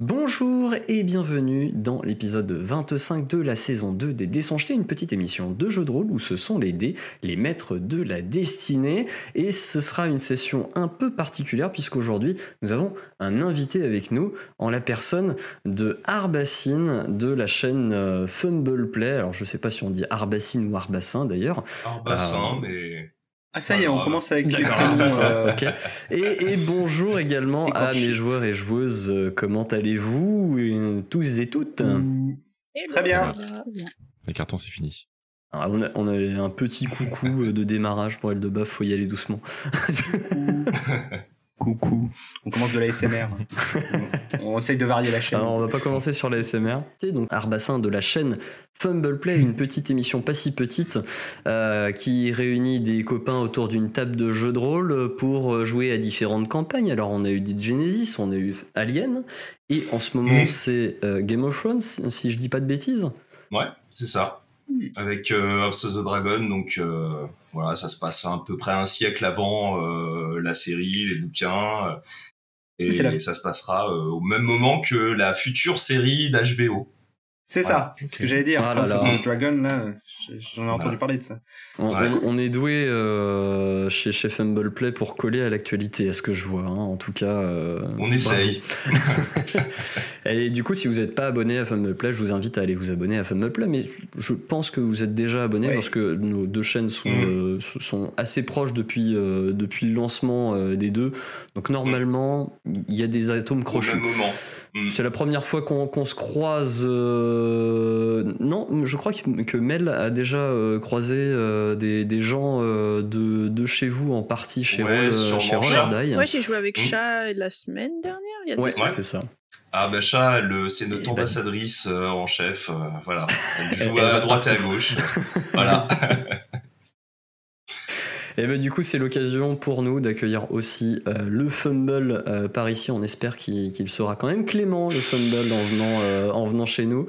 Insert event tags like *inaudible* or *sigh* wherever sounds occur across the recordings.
Bonjour et bienvenue dans l'épisode 25 de la saison 2 des Dés sont jetés, une petite émission de jeu de rôle où ce sont les dés, les maîtres de la destinée. Et ce sera une session un peu particulière puisqu'aujourd'hui nous avons un invité avec nous en la personne de Arbacine de la chaîne euh, Fumble Play. Alors je sais pas si on dit Arbacine ou Arbassin d'ailleurs. Arbassin, mais ah ça y est, on commence avec les euh... okay. et, et, bonjour *laughs* également à mes joueurs et joueuses. Comment allez-vous tous et toutes? Très bien. Les cartons, c'est fini. Alors, on, a, on a un petit coucou de démarrage pour Eldebaf, faut y aller doucement. *laughs* Coucou. On commence de la SMR. *laughs* on, essaye de varier la chaîne. Alors, on va pas commencer sur la SMR. Donc, Arbassin de la chaîne Fumble Play, une petite émission pas si petite euh, qui réunit des copains autour d'une table de jeu de rôle pour jouer à différentes campagnes. Alors, on a eu des Genesis, on a eu Alien, et en ce moment, mmh. c'est euh, Game of Thrones, si je dis pas de bêtises. Ouais, c'est ça avec euh, House of the Dragon. Donc euh, voilà, ça se passe à peu près un siècle avant euh, la série, les bouquins. et ça se passera au même moment que la future série d'HBO. C'est ça, c'est ce que j'allais dire. Ah of the Dragon, là, J'en ai entendu parler de ça. On, est doué euh, chez Chef Humble Play pour coller à l'actualité, à ce que je vois. Hein. En tout cas. Euh, on essaye. *laughs* et du coup, si vous n'êtes pas abonné à Fumble Play, je vous invite à aller vous abonner à Fumble Play. Mais je pense que vous êtes déjà abonné parce que nos deux chaînes sont, mm. euh, sont assez proches depuis, depuis le lancement des deux. Donc normalement, il y a des atomes crochus. Au même moment. Mm. C'est la première fois qu'on se croise. Non, je crois que, que Mel a déjà euh, croisé euh, des, des, gens euh, de, de, chez vous en partie chez ouais, chez Ouais, j'ai joué avec mmh. Chat la semaine dernière. Il y a ouais, ouais. c'est ça. Ah bah Chat, c'est notre et ambassadrice ben... en chef, voilà. Elle *laughs* joue à droite et à gauche, *laughs* voilà. *laughs* Et ben du coup, c'est l'occasion pour nous d'accueillir aussi euh, le Fumble euh, par ici. On espère qu'il qu sera quand même clément, le Fumble, en venant, euh, en venant chez nous.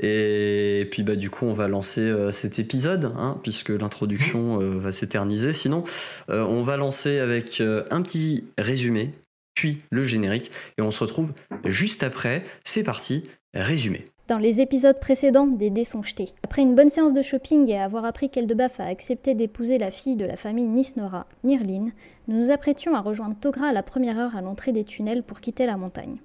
Et puis bah du coup on va lancer cet épisode hein, puisque l'introduction va s'éterniser. Sinon on va lancer avec un petit résumé puis le générique et on se retrouve juste après. C'est parti, résumé. Dans les épisodes précédents, des dés sont jetés. Après une bonne séance de shopping et avoir appris qu'Eldebaf a accepté d'épouser la fille de la famille Nisnora, Nirlin, nous nous apprêtions à rejoindre Togra à la première heure à l'entrée des tunnels pour quitter la montagne.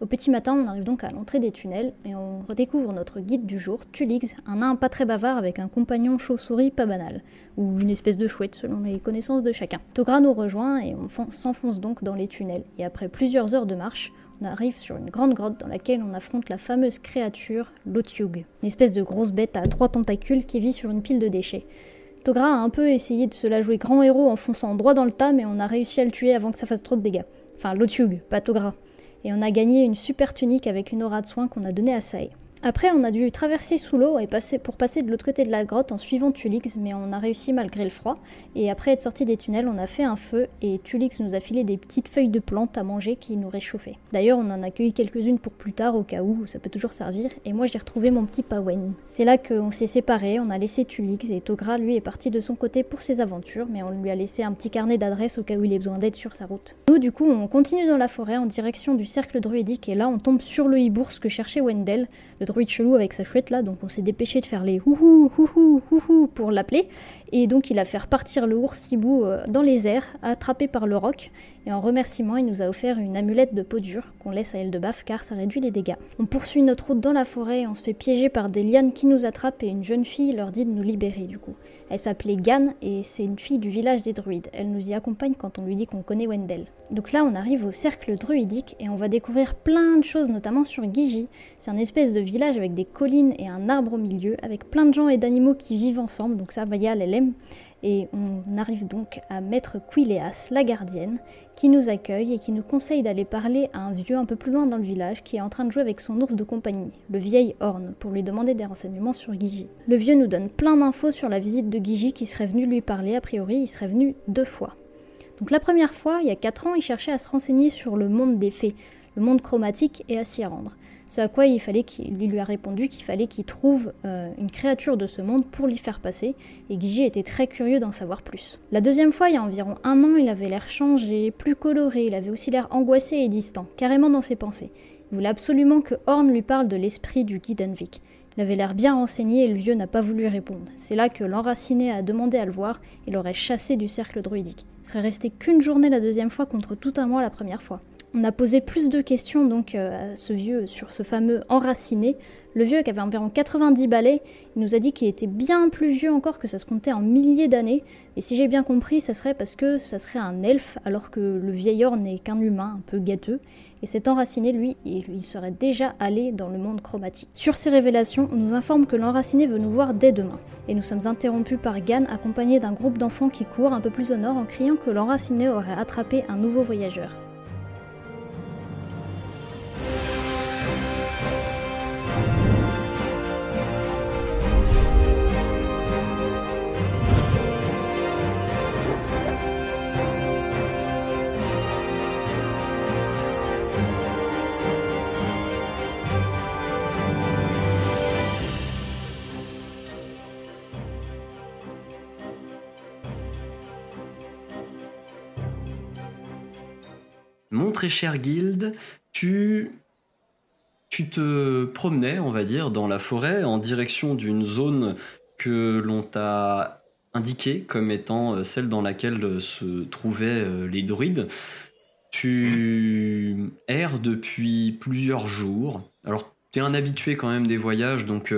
Au petit matin, on arrive donc à l'entrée des tunnels et on redécouvre notre guide du jour, Tulix, un nain pas très bavard avec un compagnon chauve-souris pas banal, ou une espèce de chouette selon les connaissances de chacun. Togra nous rejoint et on s'enfonce donc dans les tunnels. Et après plusieurs heures de marche, on arrive sur une grande grotte dans laquelle on affronte la fameuse créature, l'Otyug, une espèce de grosse bête à trois tentacules qui vit sur une pile de déchets. Togra a un peu essayé de se la jouer grand héros en fonçant droit dans le tas, mais on a réussi à le tuer avant que ça fasse trop de dégâts. Enfin, l'Otyug, pas Togra et on a gagné une super tunique avec une aura de soin qu'on a donnée à Sae. Après, on a dû traverser sous l'eau et pour passer de l'autre côté de la grotte en suivant Tulix, mais on a réussi malgré le froid. Et après être sorti des tunnels, on a fait un feu et Tulix nous a filé des petites feuilles de plantes à manger qui nous réchauffaient. D'ailleurs, on en a cueilli quelques-unes pour plus tard au cas où, ça peut toujours servir. Et moi, j'ai retrouvé mon petit Pawen. C'est là qu'on s'est séparés, on a laissé Tulix et Togra, lui, est parti de son côté pour ses aventures, mais on lui a laissé un petit carnet d'adresses au cas où il ait besoin d'aide sur sa route. Nous, du coup, on continue dans la forêt en direction du cercle druidique et là, on tombe sur le hibours que cherchait Wendell, druide chelou avec sa chouette là, donc on s'est dépêché de faire les houhou, houhou, houhou pour l'appeler. Et donc il a fait repartir le ours euh, dans les airs, attrapé par le roc. Et en remerciement, il nous a offert une amulette de peau dure qu'on laisse à Eldebaf car ça réduit les dégâts. On poursuit notre route dans la forêt et on se fait piéger par des lianes qui nous attrapent et une jeune fille leur dit de nous libérer du coup. Elle s'appelait Gan et c'est une fille du village des druides. Elle nous y accompagne quand on lui dit qu'on connaît Wendell. Donc là, on arrive au cercle druidique et on va découvrir plein de choses, notamment sur Gigi. C'est un espèce de village avec des collines et un arbre au milieu, avec plein de gens et d'animaux qui vivent ensemble. Donc ça, Bayal, elle aime. Et on arrive donc à Maître Quileas, la gardienne, qui nous accueille et qui nous conseille d'aller parler à un vieux un peu plus loin dans le village qui est en train de jouer avec son ours de compagnie, le vieil Horn, pour lui demander des renseignements sur Gigi. Le vieux nous donne plein d'infos sur la visite de Gigi qui serait venu lui parler, a priori il serait venu deux fois. Donc la première fois, il y a 4 ans, il cherchait à se renseigner sur le monde des fées, le monde chromatique et à s'y rendre. Ce à quoi il fallait qu'il lui a répondu qu'il fallait qu'il trouve euh, une créature de ce monde pour l'y faire passer, et Gigi était très curieux d'en savoir plus. La deuxième fois, il y a environ un an, il avait l'air changé, plus coloré, il avait aussi l'air angoissé et distant, carrément dans ses pensées. Il voulait absolument que Horn lui parle de l'esprit du Gidenvik. Il avait l'air bien renseigné et le vieux n'a pas voulu répondre. C'est là que l'enraciné a demandé à le voir et l'aurait chassé du cercle druidique. Il serait resté qu'une journée la deuxième fois contre tout un mois la première fois. On a posé plus de questions donc euh, à ce vieux sur ce fameux enraciné. Le vieux qui avait environ 90 balais, il nous a dit qu'il était bien plus vieux encore, que ça se comptait en milliers d'années. Et si j'ai bien compris, ça serait parce que ça serait un elfe, alors que le vieillard n'est qu'un humain un peu gâteux. Et cet enraciné, lui, il serait déjà allé dans le monde chromatique. Sur ces révélations, on nous informe que l'enraciné veut nous voir dès demain. Et nous sommes interrompus par Gan, accompagné d'un groupe d'enfants qui courent un peu plus au nord en criant que l'enraciné aurait attrapé un nouveau voyageur. Très cher Guild, tu, tu te promenais, on va dire, dans la forêt en direction d'une zone que l'on t'a indiquée comme étant euh, celle dans laquelle euh, se trouvaient euh, les druides. Tu erres depuis plusieurs jours. Alors, tu es un habitué quand même des voyages, donc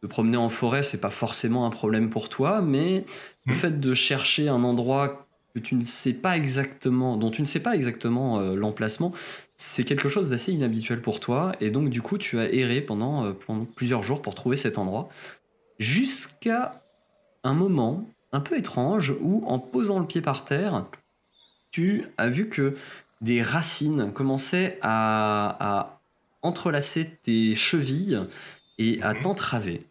te promener en forêt, c'est pas forcément un problème pour toi, mais le mmh. fait de chercher un endroit que tu ne sais pas exactement, dont tu ne sais pas exactement euh, l'emplacement, c'est quelque chose d'assez inhabituel pour toi. Et donc, du coup, tu as erré pendant, euh, pendant plusieurs jours pour trouver cet endroit. Jusqu'à un moment un peu étrange où, en posant le pied par terre, tu as vu que des racines commençaient à, à entrelacer tes chevilles et à t'entraver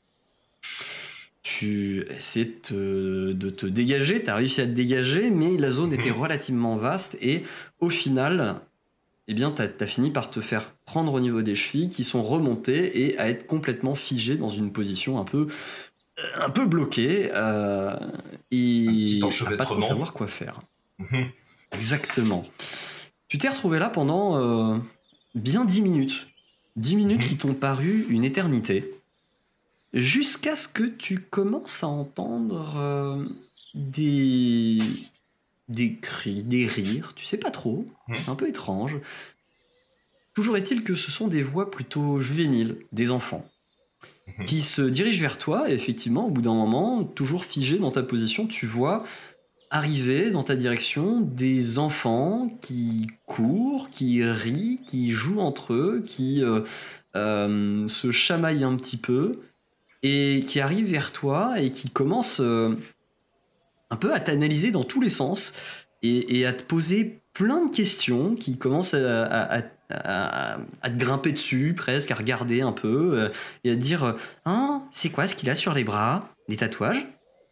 tu essaies de te dégager, tu as réussi à te dégager, mais la zone était mhm. relativement vaste et au final, eh bien, tu as, fini par te faire prendre au niveau des chevilles qui sont remontées et à être complètement figé dans une position un peu, euh, un peu bloquée euh, et à pas trop savoir quoi faire. Mhm. Exactement. Tu t'es retrouvé là pendant euh, bien 10 minutes. 10 minutes mhm. qui t'ont paru une éternité jusqu'à ce que tu commences à entendre euh, des des cris, des rires, tu sais pas trop, mmh. un peu étrange. Toujours est-il que ce sont des voix plutôt juvéniles, des enfants, mmh. qui se dirigent vers toi et effectivement, au bout d'un moment, toujours figé dans ta position, tu vois arriver dans ta direction des enfants qui courent, qui rient, qui jouent entre eux, qui euh, euh, se chamaillent un petit peu et qui arrive vers toi et qui commence euh, un peu à t'analyser dans tous les sens et, à te poser plein de questions qui commencent à, te grimper dessus presque, à regarder un peu euh, et à te dire hein, c'est quoi ce qu'il a sur les bras? Des tatouages?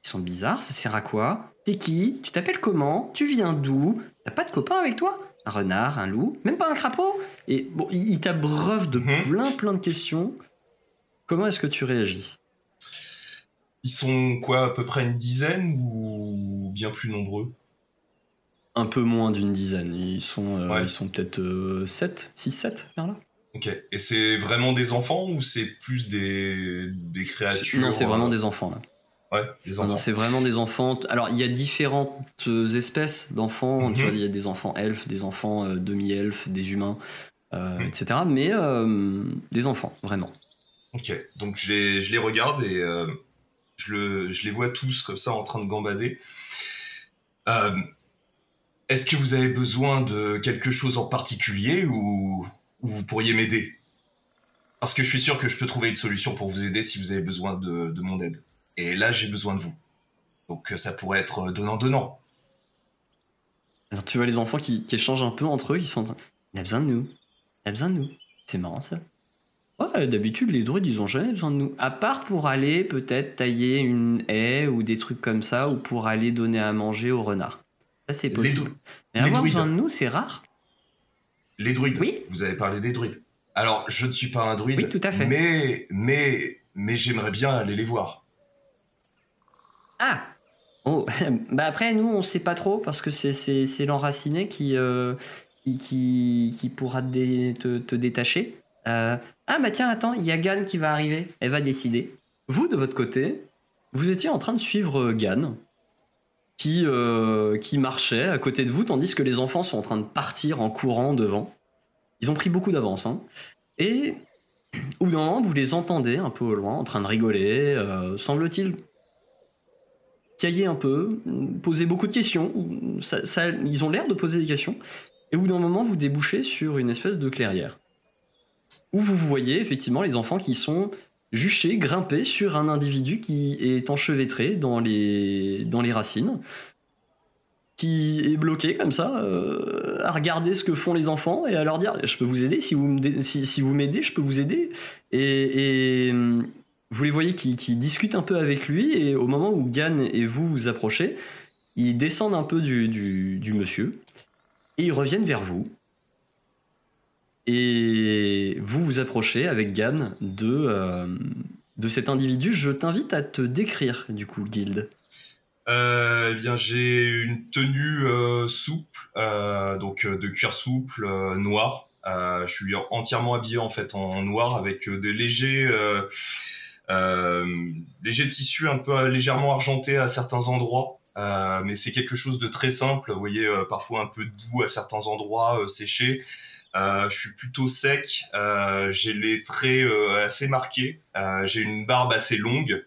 Ils sont bizarres, ça sert à quoi? T'es qui? Tu t'appelles comment? Tu viens d'où? T'as pas de copain avec toi? Un renard, un loup, même pas un crapaud? Et bon, il, t'abreuve de mhm. plein plein de questions. Comment est-ce que tu réagis? Ils sont quoi, à peu près une dizaine ou bien plus nombreux? Un peu moins d'une dizaine. Ils sont, euh, ils sont peut-être 7, 6, 7 vers là. Ok. Et c'est vraiment des enfants ou c'est plus des, des créatures Non, c'est vraiment euh, des enfants là. Ouais, c'est vraiment des enfants. Alors, il y a différentes espèces d'enfants. Mhm. il y a des enfants elfes, des enfants euh, demi-elfes, des humains, mhm. etc. Mais des enfants, vraiment. Ok. Donc, je les, regarde et je, les vois tous comme ça en train de gambader. Euh, est-ce que vous avez besoin de quelque chose en particulier ou, vous pourriez m'aider? Parce que je suis sûr que je peux trouver une solution pour vous aider si vous avez besoin de, mon aide. Et là, j'ai besoin de vous. Donc ça pourrait être donnant-donnant. Alors tu vois les enfants qui, qui, échangent un peu entre eux, qui sont en train... Il a besoin de nous. Il a besoin de nous. C'est marrant ça. Ouais, d'habitude, les druides, ils ont jamais besoin de nous. À part pour aller peut-être tailler une haie ou des trucs comme ça, ou pour aller donner à manger aux renards. Ça, c'est possible. Mais avoir besoin de nous, c'est rare. Les druides Oui. Vous avez parlé des druides. Alors, je ne suis pas un druide. Oui, tout à fait. Mais, mais, mais j'aimerais bien aller les voir. Ah Oh, *laughs* bah après, nous, on sait pas trop, parce que c'est l'enraciné qui, euh, qui, qui pourra te, te, détacher. Ah bah tiens, attends, il y a Gan qui va arriver. Elle va décider. Vous, de votre côté, vous étiez en train de suivre Gan, qui, qui marchait à côté de vous, tandis que les enfants sont en train de partir en courant devant. Ils ont pris beaucoup d'avance. Hein. Et au bout d'un moment, vous les entendez un peu au loin, en train de rigoler, euh, semble-t-il cailler un peu, poser beaucoup de questions. Ils ont l'air de poser des questions. Et au bout d'un moment, vous débouchez sur une espèce de clairière. Où vous voyez effectivement les enfants qui sont juchés, grimpés sur un individu qui est enchevêtré dans les, dans les racines qui est bloqué comme ça, euh, à regarder ce que font les enfants et à leur dire je peux vous aider, si vous m'aidez, je peux vous aider. Et, vous les voyez qui, discutent un peu avec lui et au moment où Gann et vous vous approchez, ils descendent un peu du, monsieur et ils reviennent vers vous. Et vous vous approchez avec Gann de, euh, de cet individu. Je t'invite à te décrire du coup, Guild. Euh, eh bien, j'ai une tenue euh, souple, donc de cuir souple noir. je suis entièrement habillé en fait en noir avec des légers légers tissus un peu légèrement argentés à certains endroits. mais c'est quelque chose de très simple. Vous voyez, parfois un peu de boue à certains endroits séchés. Je suis plutôt sec. j'ai les traits assez marqués. j'ai une barbe assez longue.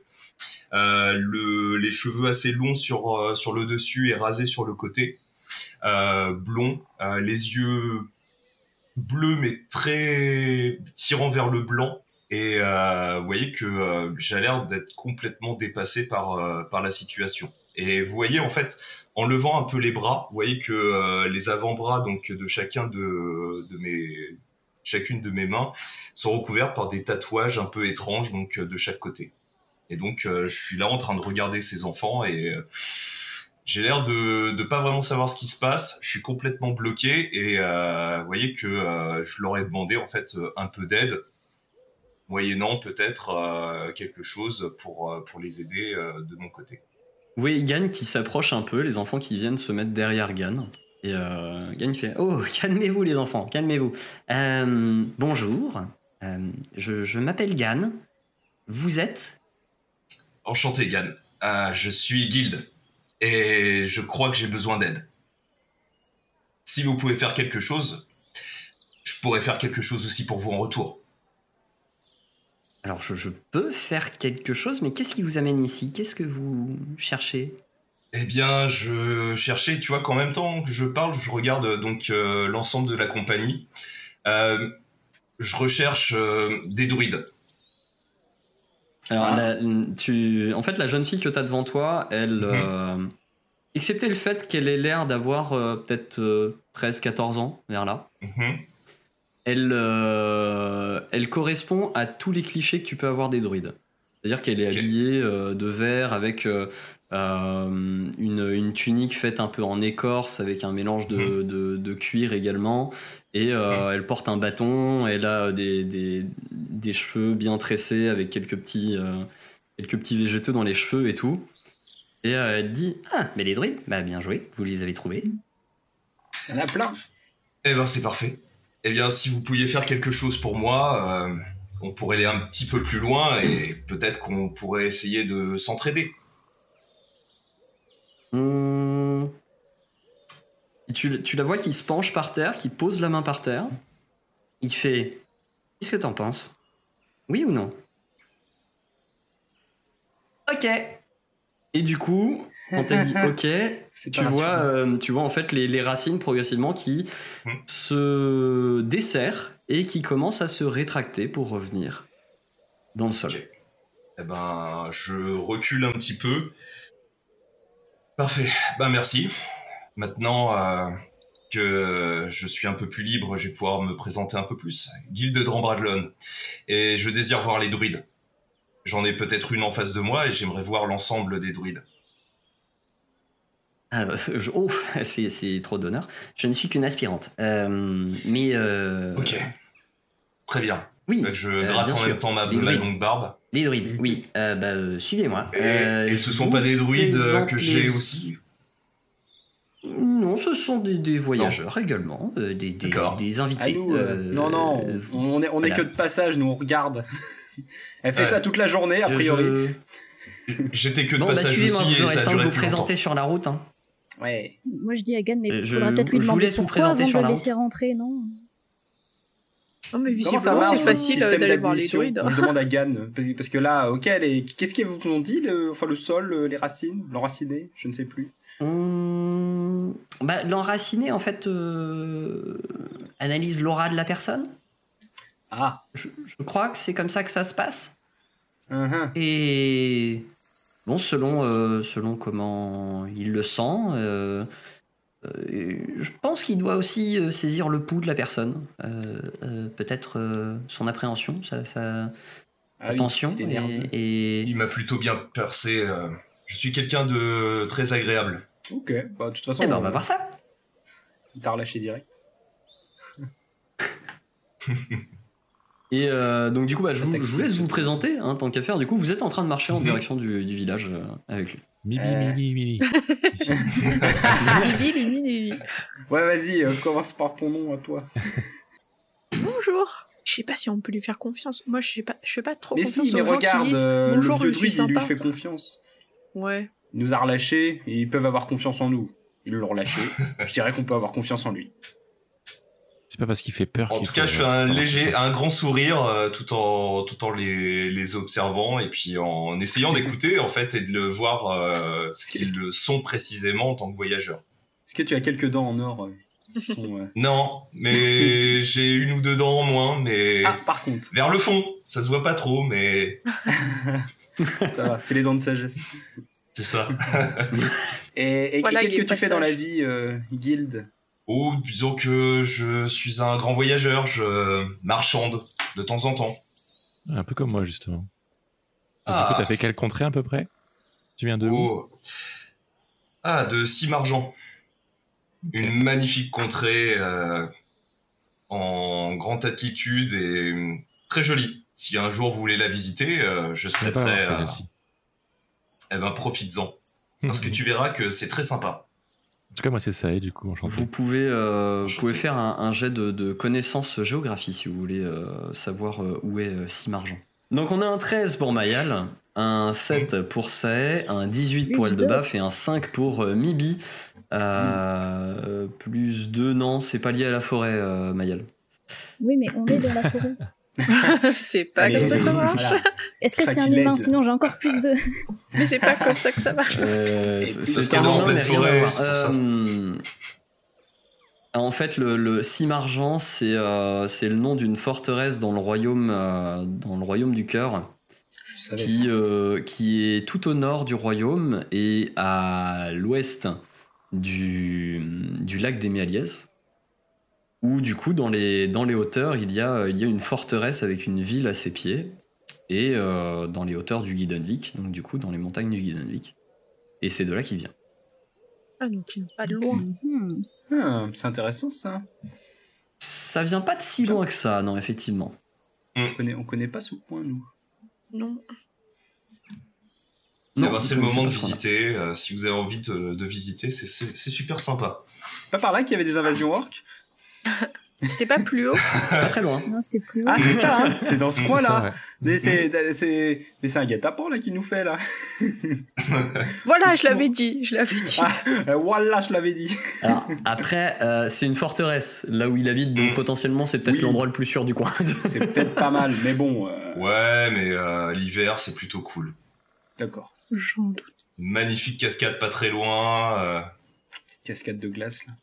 Euh, le, les cheveux assez longs sur, euh, sur le dessus et rasés sur le côté, euh, blond, les yeux bleus mais très tirant vers le blanc. Et vous voyez que j'ai l'air d'être complètement dépassé par, par la situation. Et vous voyez en fait, en levant un peu les bras, vous voyez que les avant-bras donc de chacun de, chacune de mes mains sont recouverts par des tatouages un peu étranges donc de chaque côté. Et donc, euh, je suis là en train de regarder ces enfants et euh, j'ai l'air de ne pas vraiment savoir ce qui se passe. Je suis complètement bloqué et euh, vous voyez que je leur ai demandé en fait un peu d'aide, moyennant peut-être quelque chose pour les aider de mon côté. Voyez Gann qui s'approche un peu, les enfants qui viennent se mettre derrière Gann. Et euh, fait Oh, *laughs* calmez-vous les enfants, calmez-vous. bonjour, je, je m'appelle Gann. Vous êtes? Enchanté, Gann. Ah, je suis Guild. Et je crois que j'ai besoin d'aide. Si vous pouvez faire quelque chose, je pourrais faire quelque chose aussi pour vous en retour. Alors, je, peux faire quelque chose, mais qu'est-ce qui vous amène ici? Qu'est-ce que vous cherchez? Eh bien, je cherchais, tu vois, qu'en même temps que je parle, je regarde euh, donc euh, l'ensemble de la compagnie. Euh, je recherche des druides. Alors, tu, en fait, la jeune fille que tu as devant toi, elle, mhm. euh, excepté le fait qu'elle ait l'air d'avoir euh, peut-être 13-14 euh, ans, vers là, mhm. Elle, elle correspond à tous les clichés que tu peux avoir des druides. C'est-à-dire qu'elle est habillée de vert avec une, une, tunique faite un peu en écorce avec un mélange de, mhm. de, cuir également. Et elle porte un bâton, elle a des, des, des cheveux bien tressés avec quelques petits, euh, quelques petits végétaux dans les cheveux et tout. Et euh, elle dit Ah, mais les druides, bah bien joué, vous les avez trouvés. Il y en a plein. Eh ben c'est parfait. Eh bien, si vous pouviez faire quelque chose pour moi, euh, on pourrait aller un petit peu plus loin et peut-être qu'on pourrait essayer de s'entraider. Hmm. Tu, tu la vois qui se penche par terre, qui pose la main par terre. Il fait Qu'est-ce que t'en penses? Oui ou non? Ok. Et du coup, on t'a dit *laughs* ok, tu vois, euh, tu vois en fait les, racines progressivement qui hmm. se desserrent et qui commencent à se rétracter pour revenir dans le sol. Eh ben, je recule un petit peu. Parfait. Ben merci. Maintenant, euh, que je suis un peu plus libre, je vais pouvoir me présenter un peu plus. Guilde de Drambradlon. Et je désire voir les druides. J'en ai peut-être une en face de moi et j'aimerais voir l'ensemble des druides. Ah, oh, *laughs* c'est trop d'honneur. Je ne suis qu'une aspirante. Euh, mais. Euh, ok. Très bien. Oui. Je euh, gratte en même temps ma, longue barbe. Les druides, oui. bah, Suivez-moi. Et, ce sont pas des druides que j'ai aussi non, non, ce sont des, voyageurs également, des, des, invités. non, non, on est, on est que de passage, nous on regarde. *laughs* Elle fait ça toute la journée, a priori. J'étais que de bah, passage aussi. Vous aurez le temps de vous présenter sur la route. Hein. Ouais. Moi je dis à Gann, mais il faudra peut-être lui demander pourquoi avant de le laisser rentrer, non? Non, mais visiblement, c'est facile euh, d'aller voir les druides. On demande à Gann. *laughs* Parce que là, ok, qu'est-ce qu'ils vous ont dit le... Enfin, le sol, euh, les racines L'enraciné Je ne sais plus. Hum... Bah, L'enraciné, en fait, euh, analyse l'aura de la personne. Ah. Je, crois que c'est comme ça que ça se passe. Uh-huh. Et bon, selon, selon comment il le sent, euh, je pense qu'il doit aussi euh, saisir le pouls de la personne, euh, peut-être son appréhension, sa, ah attention. et, Il m'a plutôt bien percé. je suis quelqu'un de très agréable. Ok, bah, de toute façon. Eh ben, on va voir ça. Il t'a relâché direct. *laughs* Et donc du coup, bah, je, vous, laisse vous présenter, hein, tant qu'à faire. Du coup, vous êtes en train de marcher en direction du, du village avec lui. Mibi, euh... Mili, Mili. Mibi, Ouais, vas-y, euh, commence par ton nom à toi. Bonjour. Je sais pas si on peut lui faire confiance. Moi, je sais pas, je fais pas trop confiance si, aux gens regarde, qui disent euh, bonjour, le je suis sympa. Il lui fait confiance. Ouais. Il nous a relâchés et ils peuvent avoir confiance en nous. Ils l'ont relâché. je dirais qu'on peut avoir confiance en lui. C'est pas parce qu'il fait peur. En tout cas, je fais un léger, un grand sourire euh, tout en tout en les, les observant et puis en essayant d'écouter en fait et de le voir euh, ce qu'ils le sont précisément en tant que voyageur. Est-ce que tu as quelques dents en or euh, qui sont, *laughs* Non, mais *laughs* j'ai une ou deux dents en moins, mais ah, par contre, vers le fond, ça se voit pas trop, mais *laughs* ça va, c'est les dents de sagesse. C'est ça. et, et qu'est-ce que tu fais dans la vie, Guild? Oh, disons que je suis un grand voyageur, je marchande de temps en temps. Un peu comme moi, justement. Ah. Du coup, t'as fait quelle contrée à peu près? Tu viens de où? Oh. Ah, de Simargent. Une magnifique contrée euh, en grande altitude et très jolie. Si un jour vous voulez la visiter, euh, je serai prêt à... Eh ben, profites-en. Parce que *laughs* tu verras que c'est très sympa. En tout cas, moi, c'est ça, et du coup, enchanté. Vous pouvez, euh, vous pouvez faire un, jet de, connaissances géographie si vous voulez euh, savoir euh, où est Simargent. Donc, on a un 13 pour Mayal, un 7 pour Sae, un 18 pour Eldebaf et un 5 pour Mibi. Plus 2, non, c'est pas lié à la forêt, Mayal. Oui, mais on est dans la forêt. *laughs* *laughs* c'est pas comme ça que ça marche. *laughs* Est-ce que c'est un humain Sinon, j'ai encore plus de. Mais c'est pas comme ça que ça marche. Euh, c'est un en pleine forêt. Euh, en fait, le, le Cimargent, c'est euh, c'est le nom d'une forteresse dans le royaume, dans le royaume du cœur, qui, qui est tout au nord du royaume et à l'ouest du, du lac des Méaliès où du coup dans les, dans les hauteurs il y, a, il y a une forteresse avec une ville à ses pieds et euh, dans les hauteurs du Gidenvik, donc du coup dans les montagnes du Gidenvik. Et c'est de là qu'il vient. Ah donc pas de loin. Hmm. Ah, c'est intéressant ça. Ça vient pas de si loin que ça, non effectivement. On connaît, on connaît pas ce point nous. Non. c'est le moment de visiter. Euh, si vous avez envie de, de visiter, c'est super sympa. Pas par là qu'il y avait des invasions orques *laughs* c'était pas plus haut pas très loin. Non, c'était plus haut. Ah, c'est ça, hein. *laughs* c'est dans ce coin-là. Mais c'est un guet-apens là qui nous fait là. *laughs* voilà, je l'avais dit, je l'avais dit. Ah, euh, voilà, je l'avais dit. Alors, après, euh, c'est une forteresse, là où il habite, donc mm. potentiellement c'est peut-être l'endroit le plus sûr du coin. c'est peut-être pas mal, mais bon. Euh, ouais, mais l'hiver c'est plutôt cool. D'accord. J'en doute. Magnifique cascade pas très loin. Petite cascade de glace là.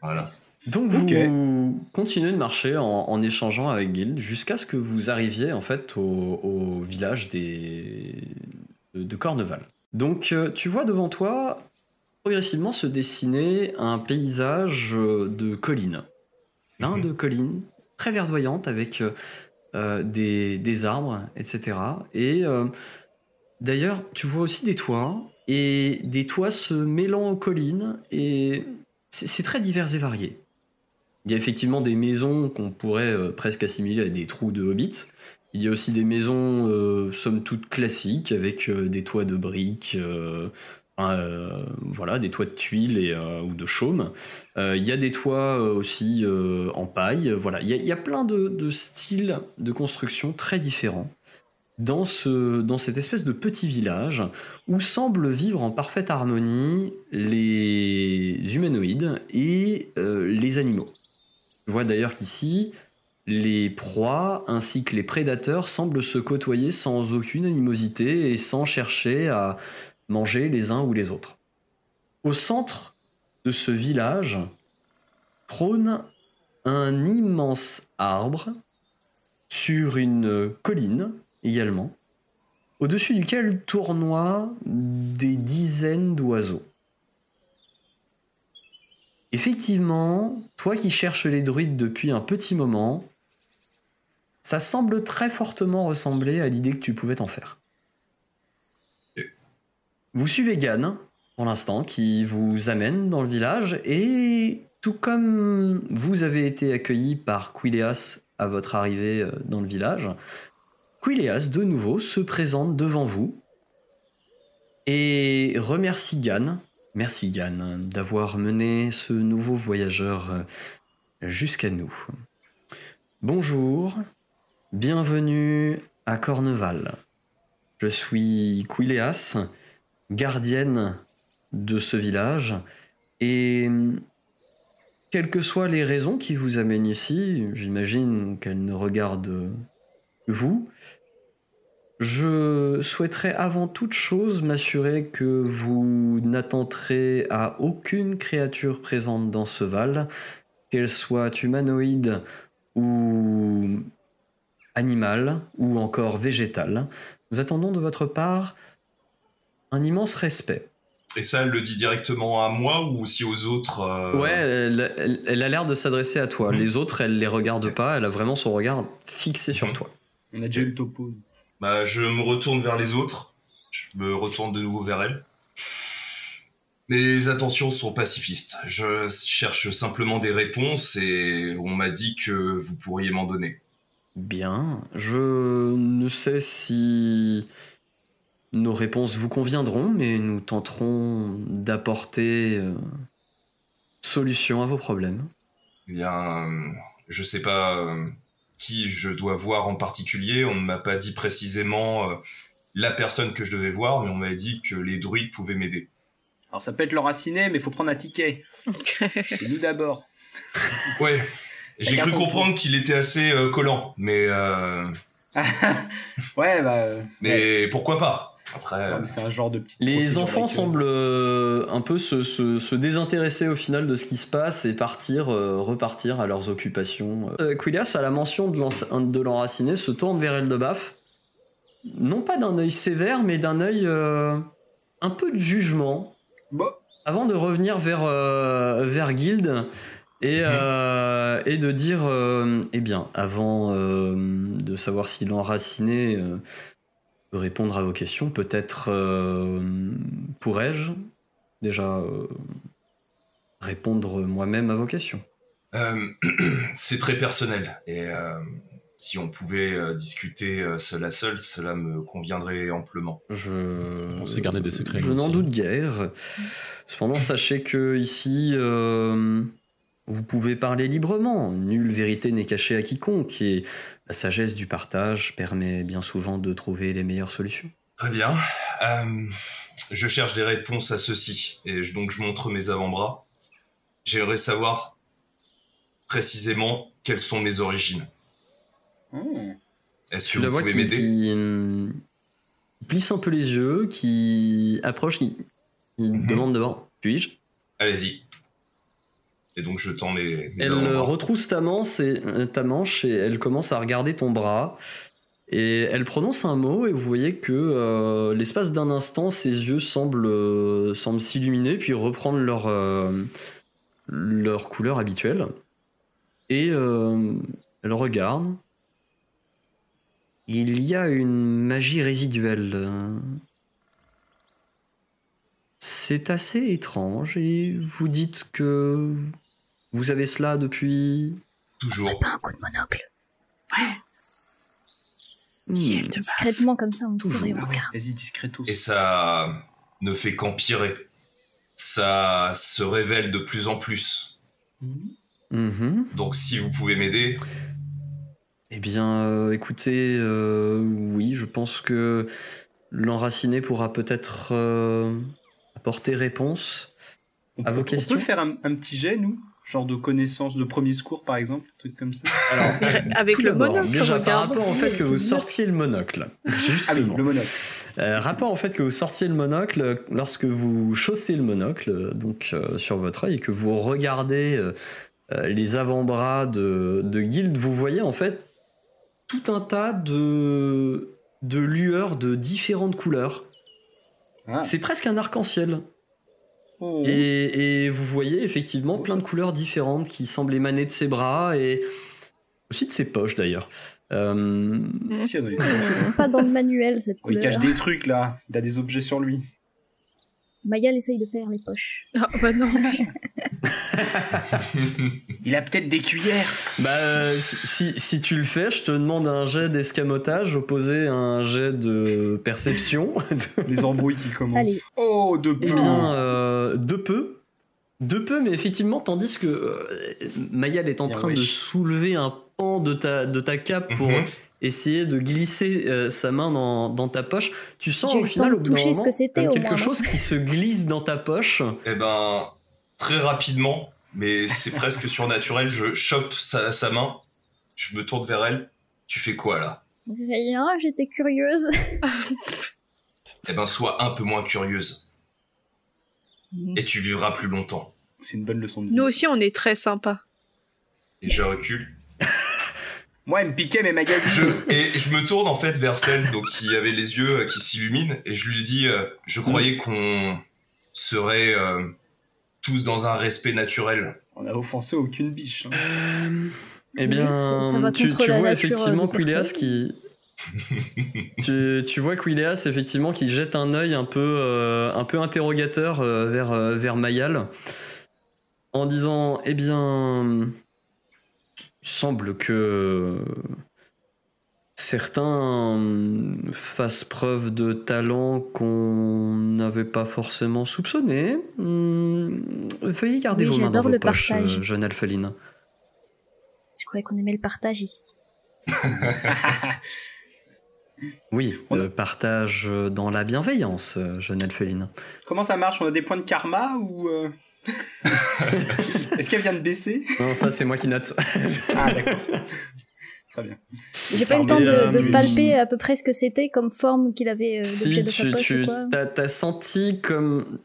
Voilà. Donc vous continuez de marcher en, échangeant avec Guild jusqu'à ce que vous arriviez en fait au, village des, de, Corneval. Donc euh, tu vois devant toi progressivement se dessiner un paysage de collines. Plein mhm. de collines très verdoyantes avec euh, des, arbres, etc. Et euh, d'ailleurs tu vois aussi des toits et des toits se mêlant aux collines et c'est très divers et varié. Il y a effectivement des maisons qu'on pourrait euh, presque assimiler à des trous de hobbits. Il y a aussi des maisons, euh, somme toute classiques, avec euh, des toits de briques, voilà, des toits de tuiles ou de chaume. Il y a des toits aussi en paille. Voilà, il y, a plein de, styles de construction très différents dans cette espèce de petit village où semblent vivre en parfaite harmonie les humanoïdes et les animaux. Je vois d'ailleurs qu'ici, les proies ainsi que les prédateurs semblent se côtoyer sans aucune animosité et sans chercher à manger les uns ou les autres. Au centre de ce village trône un immense arbre sur une colline également, au-dessus duquel tournoient des dizaines d'oiseaux. Effectivement, toi qui cherches les druides depuis un petit moment, ça semble très fortement ressembler à l'idée que tu pouvais en faire. Vous suivez Gann, pour l'instant, qui vous amène dans le village, et tout comme vous avez été accueilli par Quileas à votre arrivée euh, dans le village, Quileas, de nouveau, se présente devant vous et remercie Gann Merci Yann d'avoir mené ce nouveau voyageur euh, jusqu'à nous. Bonjour, bienvenue à Corneval. Je suis Quileas, gardienne de ce village, et quelles que soient les raisons qui vous amènent ici, j'imagine qu'elles ne regardent vous, je souhaiterais avant toute chose m'assurer que vous n'attenterez à aucune créature présente dans ce val, qu'elle soit humanoïde ou animale ou encore végétale. Nous attendons de votre part un immense respect. Et ça, elle le dit directement à moi ou aussi aux autres euh Ouais, elle, a l'air de s'adresser à toi. Mhm. Les autres, elle les regarde pas, elle a vraiment son regard fixé sur mhm. toi. On a déjà eu le topo. Bah, je me retourne vers les autres. Je me retourne de nouveau vers elle. Mes intentions sont pacifistes. Je cherche simplement des réponses et on m'a dit que vous pourriez m'en donner. Bien. Je ne sais si nos réponses vous conviendront, mais nous tenterons d'apporter euh, solution à vos problèmes. Eh bien, je sais pas. Euh, qui je dois voir en particulier. On ne m'a pas dit précisément euh, la personne que je devais voir, mais on m'a dit que les druides pouvaient m'aider. Alors ça peut être le raciné, mais il faut prendre un ticket. *laughs* C'est nous d'abord. Ouais. J'ai cru comprendre qu'il était assez euh, collant, mais. Euh... *laughs* ouais, bah. Mais pourquoi pas? Après, c'est un genre de Les enfants semblent euh, un peu se, désintéresser au final de ce qui se passe et partir, euh, repartir à leurs occupations. Euh, Quilias, à la mention de l'enraciné, se tourne vers Eldebaf. Non pas d'un œil sévère, mais d'un œil un peu de jugement. Avant de revenir vers, vers Guild et, mhm. et de dire Eh bien, avant de savoir si l'enraciné répondre à vos questions. Peut-être euh, pourrais-je déjà euh, répondre moi-même à vos questions? Euh, *clears throat* C'est très personnel et si on pouvait discuter cela seul, cela me conviendrait amplement. Je... On s'est gardé des secrets. Je n'en doute guère. Cependant, sachez que ici, vous pouvez parler librement. Nulle vérité n'est cachée à quiconque. Et la sagesse du partage permet bien souvent de trouver les meilleures solutions. Très bien. Euh, je cherche des réponses à ceci. Et donc je montre mes avant-bras. J'aimerais savoir précisément quelles sont mes origines. Hmm. Est-ce que vous pouvez m'aider? qui, qui, plisse un peu les yeux, qui approche, qui, mhm. demande d'abord puis-je? Allez-y. Et donc je tends Elle retrousse ta manche, et, euh, ta manche et elle commence à regarder ton bras. Et elle prononce un mot et vous voyez que euh, l'espace d'un instant, ses yeux semblent euh, semblent s'illuminer puis reprendre leur leur couleur habituelle. Et elle regarde. Il y a une magie résiduelle. C'est assez étrange et vous dites que vous avez cela depuis Toujours. pas un coup de monocle. Ouais. Hmm. Discrètement comme ça, on me saurait ah Vas-y, discretos. Et ça, ne fait qu'empirer. Ça se révèle de plus en plus. Mhm. Donc si vous pouvez m'aider. Eh bien, euh, écoutez, euh, oui, je pense que l'enraciné pourra peut-être euh, apporter réponse On à peut- vos On questions. peut faire un, un petit jet, nous? Genre de connaissance de premier secours, par exemple Un truc comme ça Alors, *laughs* Avec le monocle, déjà par rapport au fait que vous sortiez le monocle, Ah oui, justement. le monocle. Euh, rapport au fait que vous sortiez le monocle, lorsque vous chaussez le monocle, donc euh, sur votre œil, et que vous regardez euh, euh, les avant-bras de, de Guild, vous voyez en fait tout un tas de, de lueurs de différentes couleurs. Ah. C'est presque un arc-en-ciel. Oh. Et, et vous voyez effectivement plein de couleurs différentes qui semblent émaner de ses bras et aussi de ses poches d'ailleurs. Euh, C'est pas dans le manuel cette Oh, il cache des trucs là, il a des objets sur lui. Mayal essaye de faire les poches. *laughs* Ah, bah non. *laughs* Il a peut-être des cuillères. Bah, euh, si, tu le fais, je te demande un jet d'escamotage opposé à un jet de perception. *laughs* Les embrouilles qui commencent. Allez. Oh, de Eh peu. bien, euh, de peu. De peu, mais effectivement, tandis que euh, Mayal est en Bien, train de soulever un pan de ta, de ta cape pour Mhm. Essayer de glisser euh, sa main dans, dans ta poche, tu sens au final, au de bout d'un moment, que comme quelque moins, chose qui se glisse dans ta poche. Eh ben, très rapidement, mais c'est presque surnaturel, je chope sa, sa main, je me tourne vers elle. Tu fais quoi là? Rien, j'étais curieuse. Eh ben, sois un peu moins curieuse. Et tu vivras plus longtemps. C'est une bonne leçon de vie. Nous aussi, on est très sympas. Et je recule. Moi, elle me piquait mes magazines. Je, et je me tourne en fait vers celle donc, qui avait les yeux euh, qui s'illuminent et je lui dis euh, Je croyais qu'on serait euh, tous dans un respect naturel. On a offensé aucune biche. hein. Euh, eh Oui, bien, ça- ça va tu, contre tu la vois nature, effectivement euh, Quileas qui. *laughs* tu, tu vois Quileas effectivement qui jette un œil un peu, euh, un peu interrogateur euh, vers, euh, vers Mayal en disant Eh bien, il semble que certains fassent preuve de talent qu'on n'avait pas forcément soupçonné. Hmm, veuillez garder Oui, vos mains dans vos le poches, partage. euh, jeune alpheline. Je croyais qu'on aimait le partage ici. *laughs* Oui, On a- le partage euh, dans la bienveillance, euh, jeune alpheline. Comment ça marche? On a des points de karma ou. euh, *laughs* Est-ce qu'elle vient de baisser? Non, ça c'est moi qui note. Ah, d'accord. Très bien. J'ai pas eu le temps de, palper à peu près ce que c'était comme forme qu'il avait euh, si de sa tu, poche tu ou quoi? t'as, t'as senti comme,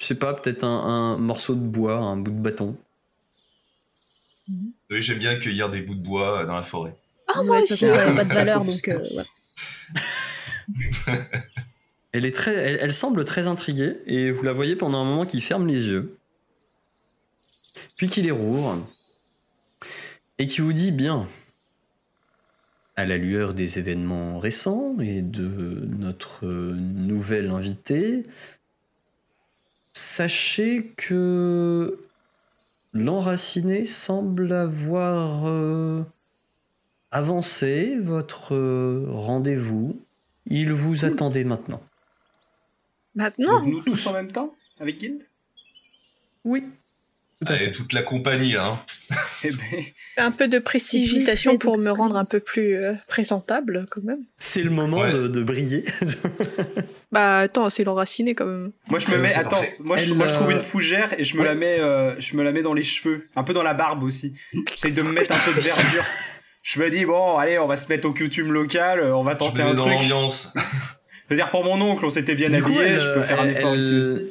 je sais pas, peut-être un, un morceau de bois, un bout de bâton. Oui, j'aime bien cueillir des bouts de bois euh, dans la forêt. Ah, moi aussi. ça avait pas de valeur, donc euh, ouais. Elle, est très, elle, elle semble très intriguée et vous la voyez pendant un moment qui ferme les yeux, puis qui les rouvre et qui vous dit bien, à la lueur des événements récents et de notre nouvelle invitée, sachez que l'enraciné semble avoir euh, avancé votre euh, rendez-vous. Il vous attendait maintenant. Maintenant? Donc, nous tous en même temps? Avec Guild? Oui. Tout à Allez, fait. toute la compagnie là. hein. *laughs* Eh ben, Un peu de précipitation très pour me rendre un peu plus euh, présentable, quand même. C'est le moment Ouais. de, de briller. *laughs* Bah, attends, c'est l'enraciné, quand même. moi je me mets. Attends, moi je, moi je trouve euh, une fougère et je me ouais. la mets, euh, je me la mets dans les cheveux, un peu dans la barbe aussi. J'essaye de me mettre un peu de *laughs* verdure. Je me dis bon, allez, on va se mettre au coutume local, on va Je tenter me mets un dans truc. l'ambiance. Je veux dire pour mon oncle, on s'était bien Du coup, habillé, elle, je peux faire un elle- effort ici elle- aussi.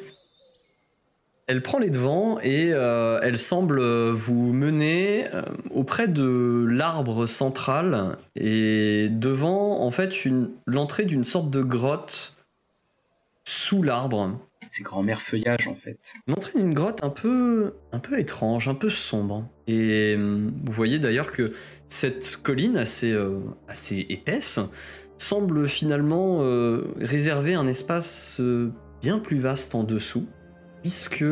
Elle prend les devants et euh, elle semble vous mener euh, auprès de l'arbre central et devant en fait l'entrée d'une sorte de grotte sous l'arbre. C'est grand-mère feuillage en fait. L'entrée d'une grotte un peu, un peu étrange, un peu sombre. Et euh, vous voyez d'ailleurs que cette colline assez, euh, assez épaisse semble finalement euh, réserver un espace bien plus vaste en dessous, puisque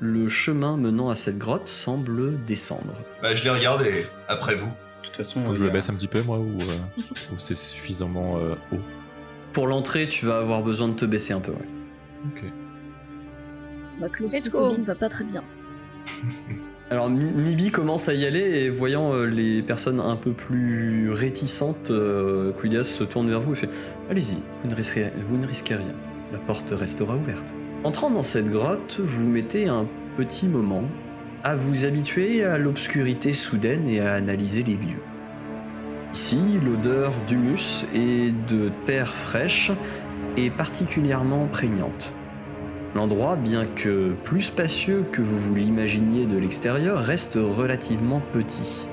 le chemin menant à cette grotte semble descendre. Bah, je les regarde et après vous. De toute façon, Faut que je le a- baisse un petit peu, moi, ou, euh, ou c'est suffisamment euh, haut Pour l'entrée, tu vas avoir besoin de te baisser un peu. ouais. Ok. Ma claustrophobie ne va pas très bien. *laughs* Alors Mibi commence à y aller et voyant euh, les personnes un peu plus réticentes, euh, Quidias se tourne vers vous et fait Allez-y, vous, vous ne risquez rien. La porte restera ouverte. Entrant dans cette grotte, vous mettez un petit moment à vous habituer à l'obscurité soudaine et à analyser les lieux. Ici, l'odeur d'humus et de terre fraîche est particulièrement prégnante. L'endroit, bien que plus spacieux que vous vous l'imaginiez de l'extérieur, reste relativement petit.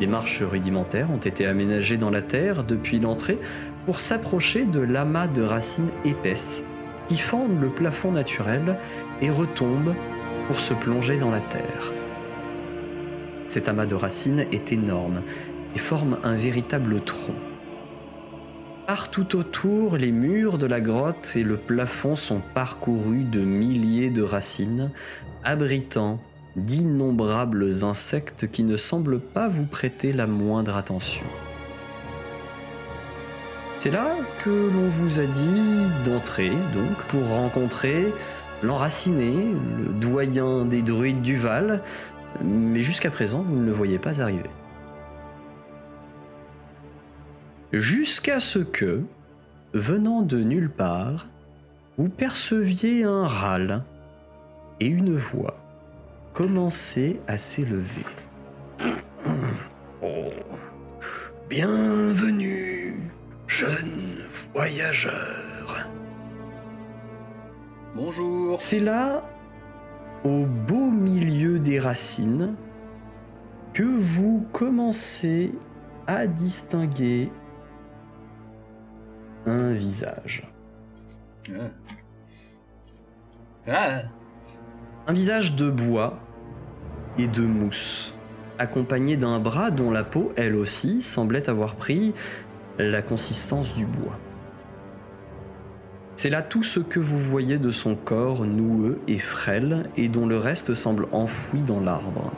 Des marches rudimentaires ont été aménagées dans la terre depuis l'entrée pour s'approcher de l'amas de racines épaisses qui fendent le plafond naturel et retombent pour se plonger dans la terre. Cet amas de racines est énorme et forme un véritable tronc. Partout autour, les murs de la grotte et le plafond sont parcourus de milliers de racines, abritant d'innombrables insectes qui ne semblent pas vous prêter la moindre attention. C'est là que l'on vous a dit d'entrer, donc, pour rencontrer l'enraciné, le doyen des druides du Val, mais jusqu'à présent, vous ne le voyez pas arriver. jusqu'à ce que, venant de nulle part, vous perceviez un râle et une voix commencer à s'élever. *clears throat* Oh, bienvenue, jeune voyageur. Bonjour. C'est là, au beau milieu des racines, que vous commencez à distinguer un visage. Ah. Ah. Un visage de bois et de mousse, accompagné d'un bras dont la peau, elle aussi, semblait avoir pris la consistance du bois. C'est là tout ce que vous voyez de son corps noueux et frêle et dont le reste semble enfoui dans l'arbre.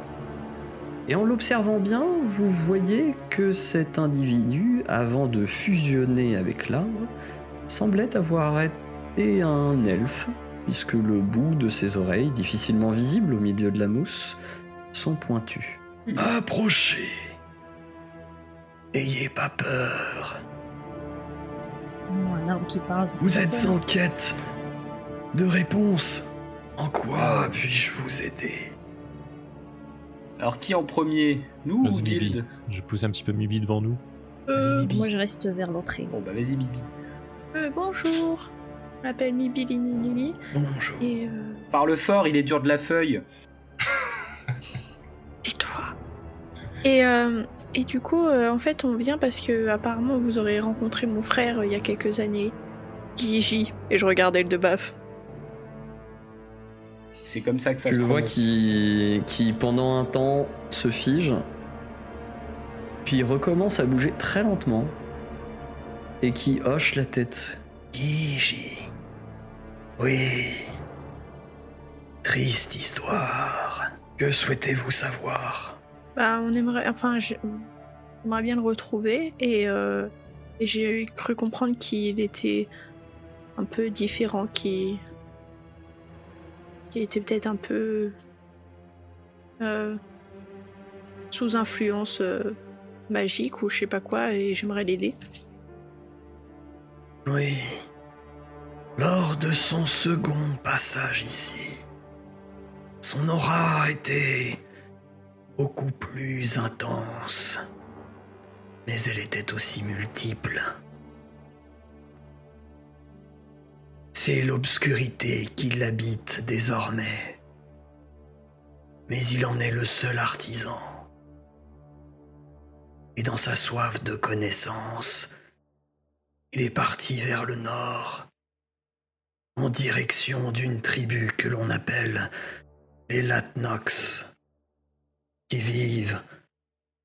Et en l'observant bien, vous voyez que cet individu, avant de fusionner avec l'arbre, semblait avoir été un elfe, puisque le bout de ses oreilles, difficilement visible au milieu de la mousse, sont pointus. Approchez Ayez pas peur qui parle, Vous êtes en quête de réponse. En quoi puis-je vous aider? Alors qui en premier? Nous ou Guild Je pousse un petit peu Mibi devant nous. Euh, moi je reste vers l'entrée. Bon bah vas-y Mibi. Euh, bonjour. Je m'appelle Mibi Lini Bonjour. Et euh... Parle fort, il est dur de la feuille. *laughs* Tais-toi. Et, euh, et du coup, euh, en fait, on vient parce que apparemment vous aurez rencontré mon frère il y a quelques années, Gigi, et je regardais le de baf. C'est comme ça que ça tu se le vois qui, qui, pendant un temps, se fige, puis recommence à bouger très lentement, et qui hoche la tête. Gigi. Oui. Triste histoire. Que souhaitez-vous savoir? Bah, on aimerait. Enfin, j'aimerais bien le retrouver, et, euh, et j'ai cru comprendre qu'il était un peu différent, qu'il il était peut-être un peu euh, sous influence euh, magique ou je sais pas quoi et j'aimerais l'aider. Oui. Lors de son second passage ici, son aura était beaucoup plus intense, mais elle était aussi multiple. C'est l'obscurité qui l'habite désormais. Mais il en est le seul artisan. Et dans sa soif de connaissance, il est parti vers le nord, en direction d'une tribu que l'on appelle les Latnox, qui vivent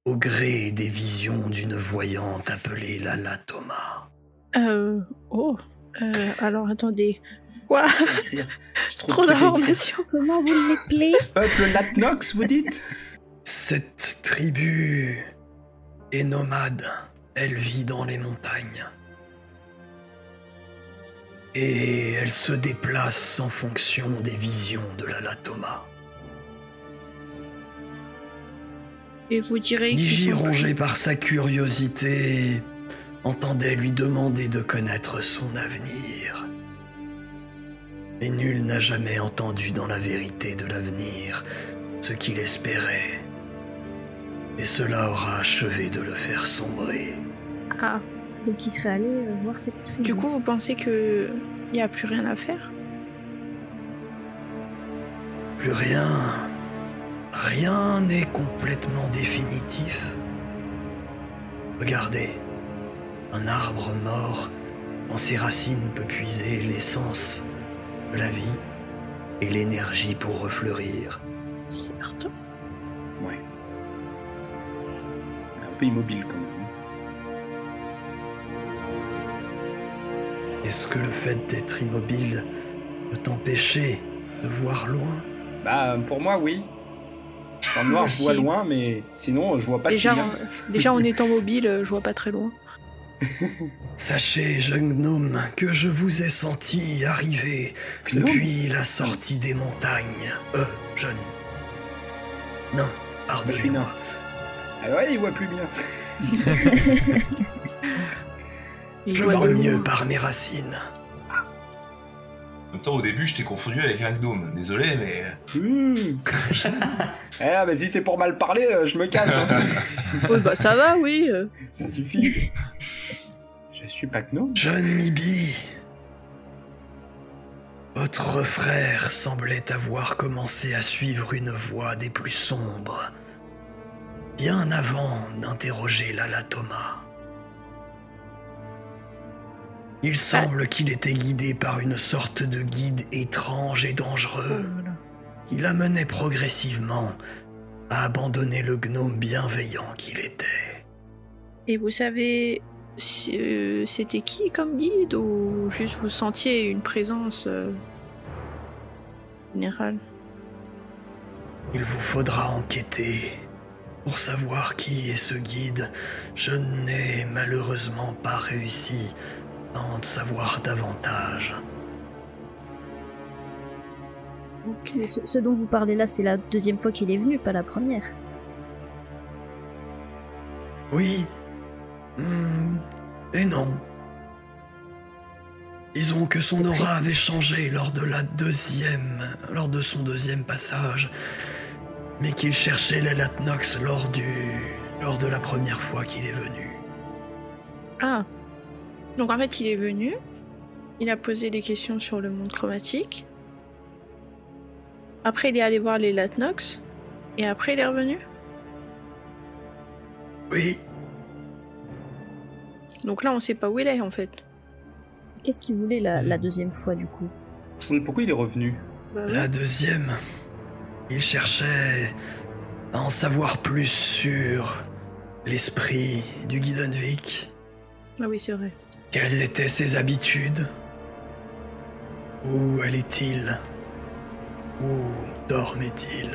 au gré des visions d'une voyante appelée la Latoma. Euh. Oh. Euh, alors attendez. Quoi? *laughs* *laughs* Trop d'informations. Comment vous l'appelez *laughs* Peuple Latnox, vous dites? Cette tribu est nomade. Elle vit dans les montagnes. Et elle se déplace en fonction des visions de la Latoma. Et vous direz Niji, rongé par sa curiosité, entendait lui demander de connaître son avenir. Mais nul n'a jamais entendu dans la vérité de l'avenir ce qu'il espérait. Et cela aura achevé de le faire sombrer. Ah. Donc il serait allé euh, voir cette tribu. Du coup, vous pensez que il n'y a plus rien à faire? Plus rien. Rien n'est complètement définitif. Regardez, un arbre mort, en ses racines peut puiser l'essence de la vie et l'énergie pour refleurir. Certes. Ouais. Un peu immobile quand même. Est-ce que le fait d'être immobile peut t'empêcher de voir loin? Bah, pour moi, oui. En noir, je vois loin, mais sinon, je vois pas déjà, si bien. En, déjà, en étant mobile, je vois pas très loin. *laughs* Sachez, jeune gnome, que je vous ai senti arriver Gnome depuis la sortie des montagnes. Euh, jeune. Non, pardonnez-moi. Ah ouais, il voit plus bien. *laughs* Je vois mieux loin. par mes racines. En même temps, au début, je t'ai confondu avec un gnome. Désolé, mais. Mmh. *laughs* eh, bah si c'est pour mal parler, euh, je me casse. hein. *laughs* Oui, bah ça va, oui. euh. Ça suffit. Je suis pas gnome. Jeune Mibi, votre frère semblait avoir commencé à suivre une voie des plus sombres, bien avant d'interroger l'Alatoma. Il semble qu'il était guidé par une sorte de guide étrange et dangereux qui l'amenait progressivement à abandonner le gnome bienveillant qu'il était. Et vous savez, euh, c'était qui comme guide ou juste vous sentiez une présence euh, générale? Il vous faudra enquêter pour savoir qui est ce guide. Je n'ai malheureusement pas réussi à en savoir davantage. Ok. Ce, ce dont vous parlez là, c'est la deuxième fois qu'il est venu, pas la première. Oui. Hmm, Et non. Disons que son aura précis. avait changé lors de la deuxième, lors de son deuxième passage, mais qu'il cherchait l'Elatnox lors du, lors de la première fois qu'il est venu. Ah. Donc en fait, il est venu, il a posé des questions sur le monde chromatique. Après, il est allé voir les Latnox. Et après, il est revenu. Oui, Donc là, on sait pas où il est en fait. Qu'est-ce qu'il voulait la, la deuxième fois du coup? Oui, Pourquoi il est revenu? Bah. La deuxième, il cherchait à en savoir plus sur l'esprit du Guidenvik. Ah oui, c'est vrai. Quelles étaient ses habitudes? Où allait-il? Où dormait-il?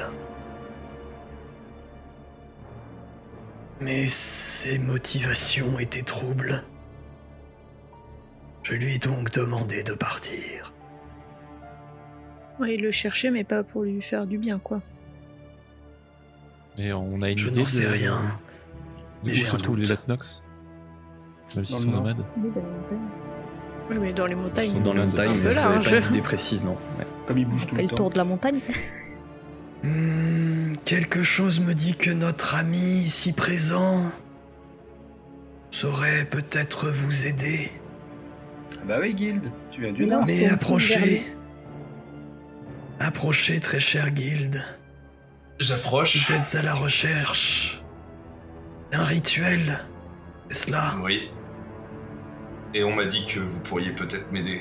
Mais ses motivations étaient troubles. Je lui ai donc demandé de partir. Ouais, il le cherchait, mais pas pour lui faire du bien, quoi. Et on a une Je idée n'en sais de- rien. mais où j'ai un doute. les Latnox Même s'ils Dans sont nomades. Oui, dans les montagnes. Oui, mais dans les Ils montagnes. sont dans les montagnes, mais avez large. pas d'idée précise, non. Ouais. Comme il On bouge tout fait le le tour de la montagne. Hmm, quelque chose me dit que notre ami ici présent saurait peut-être vous aider. Ah Bah oui, Guild, tu viens du Nord. Mais approchez. Approchez, très cher guilde. J'approche. Vous êtes à la recherche d'un rituel. C'est cela Oui. Et on m'a dit que vous pourriez peut-être m'aider.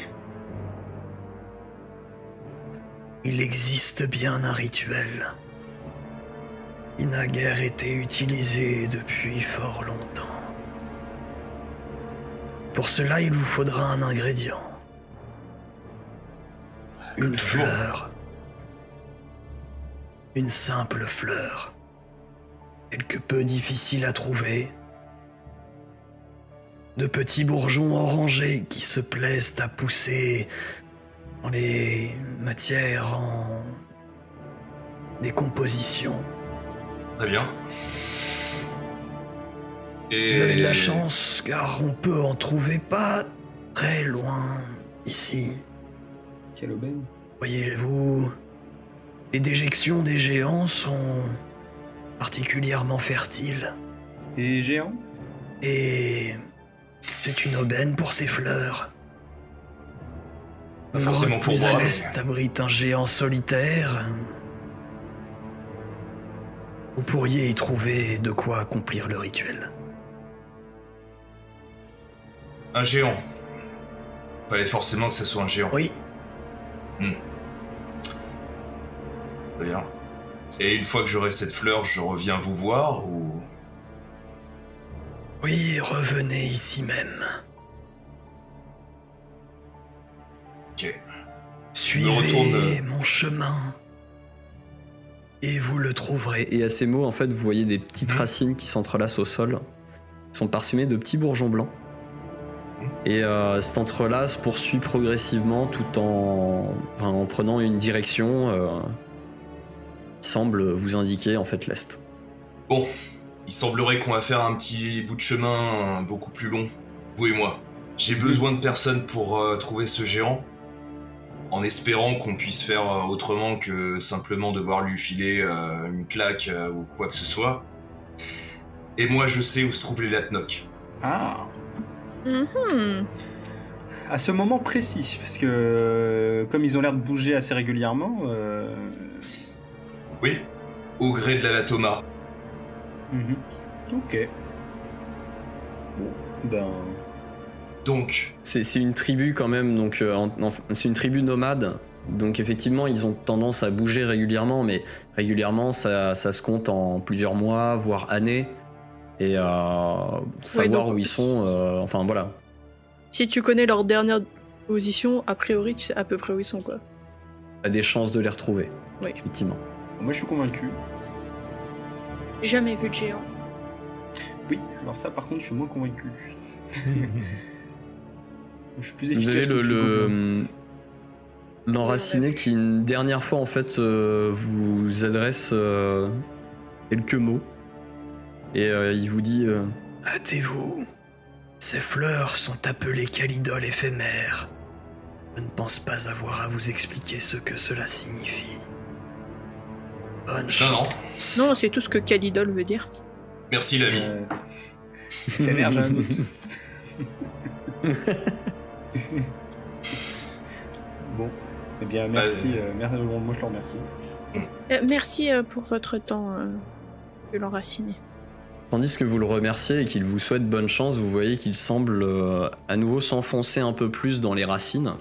Il existe bien un rituel. Il n'a guère été utilisé depuis fort longtemps. Pour cela, il vous faudra un ingrédient. Une toujours. fleur. Une simple fleur. Quelque peu difficile à trouver. De petits bourgeons orangés qui se plaisent à pousser dans les matières en décomposition. Très bien. Vous avez de la chance car on peut en trouver pas très loin ici. Quelle aubaine. Voyez-vous, les déjections des géants sont particulièrement fertiles. Et géants? Et c'est une aubaine pour ces fleurs. Pas forcément pour plus moi. à l'est abrite un géant solitaire. Vous pourriez y trouver de quoi accomplir le rituel. Un géant. Fallait forcément que ce soit un géant. Oui, Très bien. Et une fois que j'aurai cette fleur, je reviens vous voir ou. Oui, revenez ici même. Ok. Suivez retourne, euh, mon chemin. Et vous le trouverez. Et à ces mots, en fait, vous voyez des petites Mhm. racines qui s'entrelacent au sol, qui sont parsemées de petits bourgeons blancs. Et euh, cet entrelace poursuit progressivement tout en, enfin, en prenant une direction euh, qui semble vous indiquer en fait l'est. Bon, il semblerait qu'on va faire un petit bout de chemin beaucoup plus long, vous et moi. J'ai besoin de personnes pour euh, trouver ce géant, en espérant qu'on puisse faire euh, autrement que simplement devoir lui filer euh, une claque euh, ou quoi que ce soit. Et moi, je sais où se trouvent les Latnok. Ah Mhm. À ce moment précis, parce que euh, comme ils ont l'air de bouger assez régulièrement. euh, Oui, au gré de la Latoma. Mhm. Ok. Bon, ben. Donc, C'est c'est une tribu quand même, donc euh, c'est une tribu nomade. Donc effectivement, ils ont tendance à bouger régulièrement, mais régulièrement, ça, ça se compte en plusieurs mois, voire années. Et euh, savoir donc, où ils sont, euh, enfin voilà. Si tu connais leur dernière position, a priori, tu sais à peu près où ils sont, quoi. T'as des chances de les retrouver, Oui. effectivement. Moi je suis convaincu. Jamais vu de géant. Oui, alors ça par contre je suis moins convaincu. *laughs* je suis plus Vous efficace. avez le, gobelin. l'enraciné qui une dernière fois en fait euh, vous adresse euh, quelques mots et euh, il vous dit euh, Hâtez-vous. Ces fleurs sont appelées calidoles éphémères. Je ne pense pas avoir à vous expliquer ce que cela signifie. Bonne non, chance. non. Non, c'est tout ce que Calidol veut dire. Merci l'ami. Euh, j'ai un doute. bon, eh bien merci, euh, merci moi je remercie. Euh, merci euh, pour votre temps, euh, de l'enraciner. tandis que vous le remerciez et qu'il vous souhaite bonne chance vous voyez qu'il semble euh, à nouveau s'enfoncer un peu plus dans les racines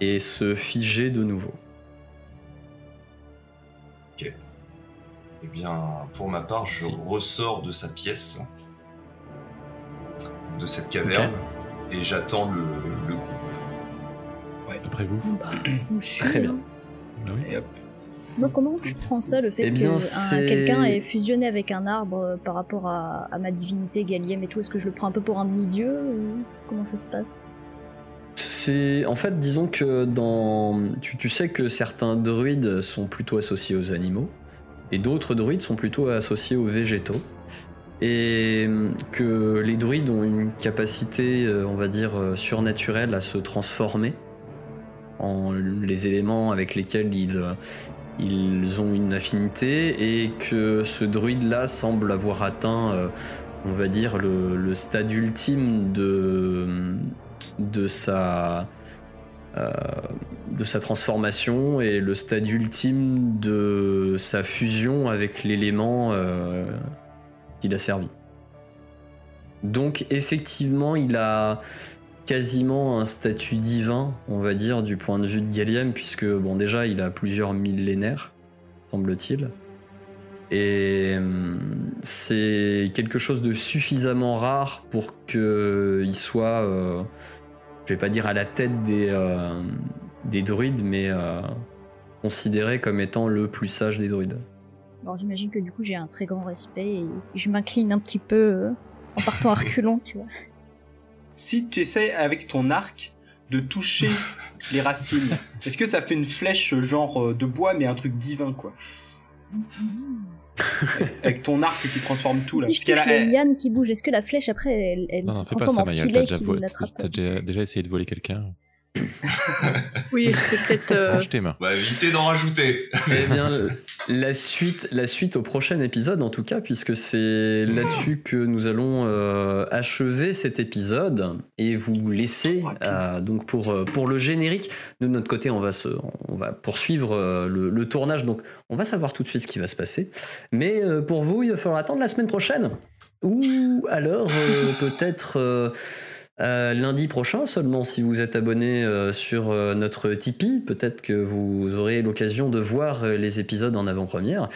et se figer de nouveau Eh bien, pour ma part, je ressors de sa pièce, de cette caverne, et j'attends le, le groupe. Après vous. Bah, Très bien. Bah oui. Et hop. Donc comment je prends ça, le fait Eh que quelqu'un ait fusionné avec un arbre euh, par rapport à, à ma divinité Galiem et tout Est-ce que je le prends un peu pour un demi-dieu ou comment ça se passe? C'est en fait, disons que dans, tu, tu sais que certains druides sont plutôt associés aux animaux et d'autres druides sont plutôt associés aux végétaux. Et que les druides ont une capacité, euh, on va dire, euh, surnaturelle à se transformer en les éléments avec lesquels ils, euh, ils ont une affinité et que ce druide-là semble avoir atteint, on va dire, le, le stade ultime de, de sa de sa transformation et le stade ultime de sa fusion avec l'élément euh, qu'il a servi. Donc effectivement, il a quasiment un statut divin, on va dire, du point de vue de Galiem, puisque bon déjà il a plusieurs millénaires, semble-t-il. Et hum, c'est quelque chose de suffisamment rare pour qu'il soit, euh, je vais pas dire à la tête des, euh, des druides, mais euh, considéré comme étant le plus sage des druides. Alors j'imagine que du coup j'ai un très grand respect et je m'incline un petit peu euh, en partant à *laughs* reculons, tu vois. Si tu essaies avec ton arc de toucher *laughs* les racines, est-ce que ça fait une flèche genre de bois mais un truc divin quoi? *laughs* avec ton arc qui transforme tout là. Si je touche les lianes qui bougent, est-ce que la flèche après elle, se transforme en filet qui l'attrape T'as déjà essayé de voler quelqu'un *laughs* oui, c'est peut-être. Euh... Bah, éviter d'en rajouter. eh bien, la suite, la suite au prochain épisode, en tout cas, puisque c'est là-dessus que nous allons euh, achever cet épisode et vous laisser. Euh, donc, pour, euh, pour le générique, de notre côté, on va, se, on va poursuivre le, le, tournage. Donc, on va savoir tout de suite ce qui va se passer. Mais pour vous, il va falloir attendre la semaine prochaine. Ou alors, peut-être euh, lundi prochain seulement si vous êtes abonné euh, sur euh, notre Tipeee. Peut-être que vous aurez l'occasion de voir les épisodes en avant-première.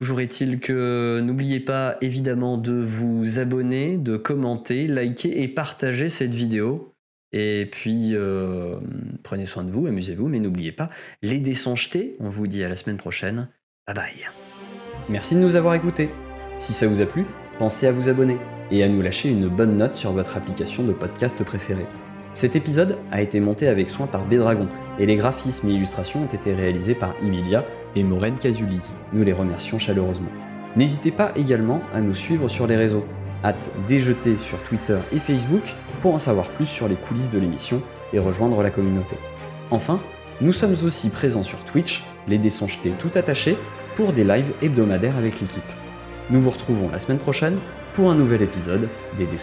Toujours est-il que n'oubliez pas évidemment de vous abonner, de commenter, liker et partager cette vidéo. Et puis, prenez soin de vous, amusez-vous, mais n'oubliez pas, les dés sont. On vous dit à la semaine prochaine. Bye bye. Merci de nous avoir écoutés. Si ça vous a plu, pensez à vous abonner et à nous lâcher une bonne note sur votre application de podcast préférée. Cet épisode a été monté avec soin par Bédragon et les graphismes et illustrations ont été réalisés par Emilia et Maureen Casuli. Nous les remercions chaleureusement. N'hésitez pas également à nous suivre sur les réseaux. Hâte déjeter sur Twitter et Facebook pour en savoir plus sur les coulisses de l'émission et rejoindre la communauté. Enfin, nous sommes aussi présents sur Twitch, les dés sont jetés tout attachés, pour des lives hebdomadaires avec l'équipe. Nous vous retrouvons la semaine prochaine pour un nouvel épisode des Dés